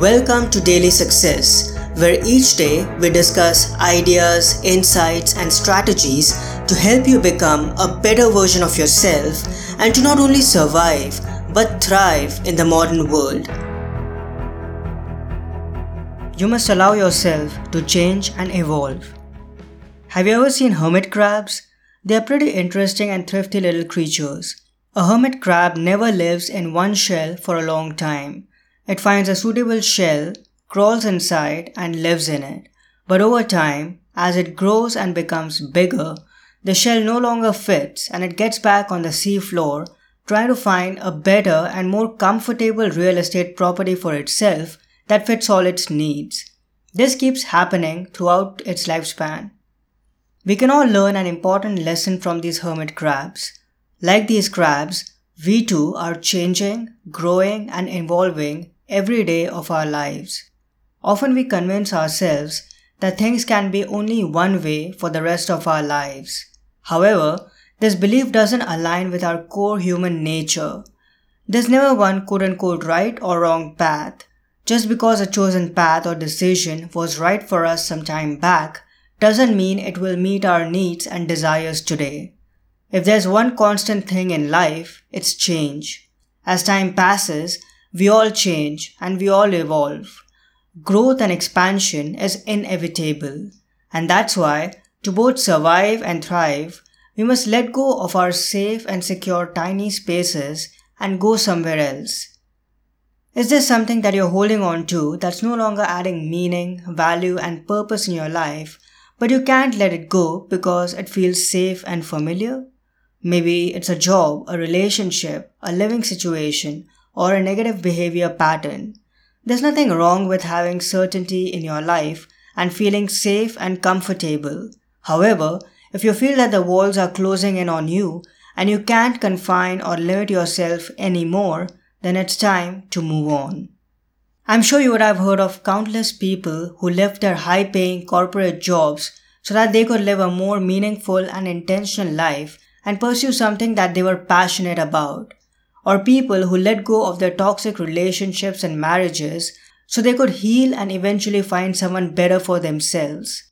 Welcome to Daily Success, where each day we discuss ideas, insights, and strategies to help you become a better version of yourself and to not only survive but thrive in the modern world. You must allow yourself to change and evolve. Have you ever seen hermit crabs? They are pretty interesting and thrifty little creatures. A hermit crab never lives in one shell for a long time. It finds a suitable shell, crawls inside, and lives in it. But over time, as it grows and becomes bigger, the shell no longer fits and it gets back on the sea floor, trying to find a better and more comfortable real estate property for itself that fits all its needs. This keeps happening throughout its lifespan. We can all learn an important lesson from these hermit crabs. Like these crabs, we too are changing, growing, and evolving every day of our lives. Often we convince ourselves that things can be only one way for the rest of our lives. However, this belief doesn't align with our core human nature. There's never one quote unquote right or wrong path. Just because a chosen path or decision was right for us some time back doesn't mean it will meet our needs and desires today. If there's one constant thing in life, it's change. As time passes, we all change and we all evolve. Growth and expansion is inevitable, and that's why, to both survive and thrive, we must let go of our safe and secure tiny spaces and go somewhere else. Is there something that you're holding on to that's no longer adding meaning, value, and purpose in your life, but you can't let it go because it feels safe and familiar? Maybe it's a job, a relationship, a living situation, or a negative behavior pattern. There's nothing wrong with having certainty in your life and feeling safe and comfortable. However, if you feel that the walls are closing in on you and you can't confine or limit yourself anymore, then it's time to move on. I'm sure you would have heard of countless people who left their high paying corporate jobs so that they could live a more meaningful and intentional life and pursue something that they were passionate about or people who let go of their toxic relationships and marriages so they could heal and eventually find someone better for themselves.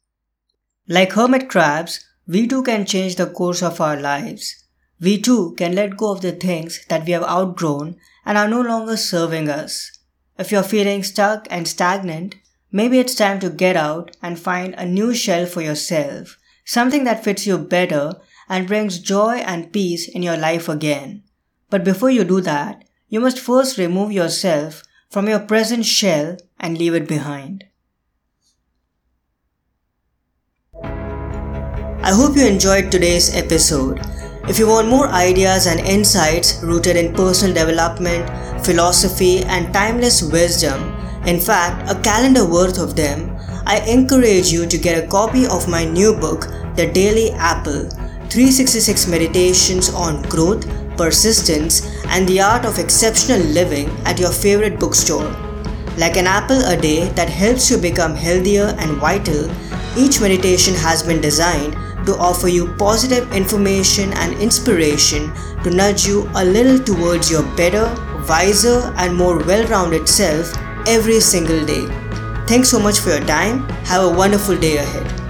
Like hermit crabs, we too can change the course of our lives. We too can let go of the things that we have outgrown and are no longer serving us. If you're feeling stuck and stagnant, maybe it's time to get out and find a new shell for yourself, something that fits you better and brings joy and peace in your life again. But before you do that, you must first remove yourself from your present shell and leave it behind. I hope you enjoyed today's episode. If you want more ideas and insights rooted in personal development, philosophy, and timeless wisdom, in fact, a calendar worth of them, I encourage you to get a copy of my new book, The Daily Apple 366 Meditations on Growth persistence, and the art of exceptional living at your favorite bookstore. Like an apple a day that helps you become healthier and vital, each meditation has been designed to offer you positive information and inspiration to nudge you a little towards your better, wiser, and more well rounded self every single day. Thanks so much for your time. Have a wonderful day ahead.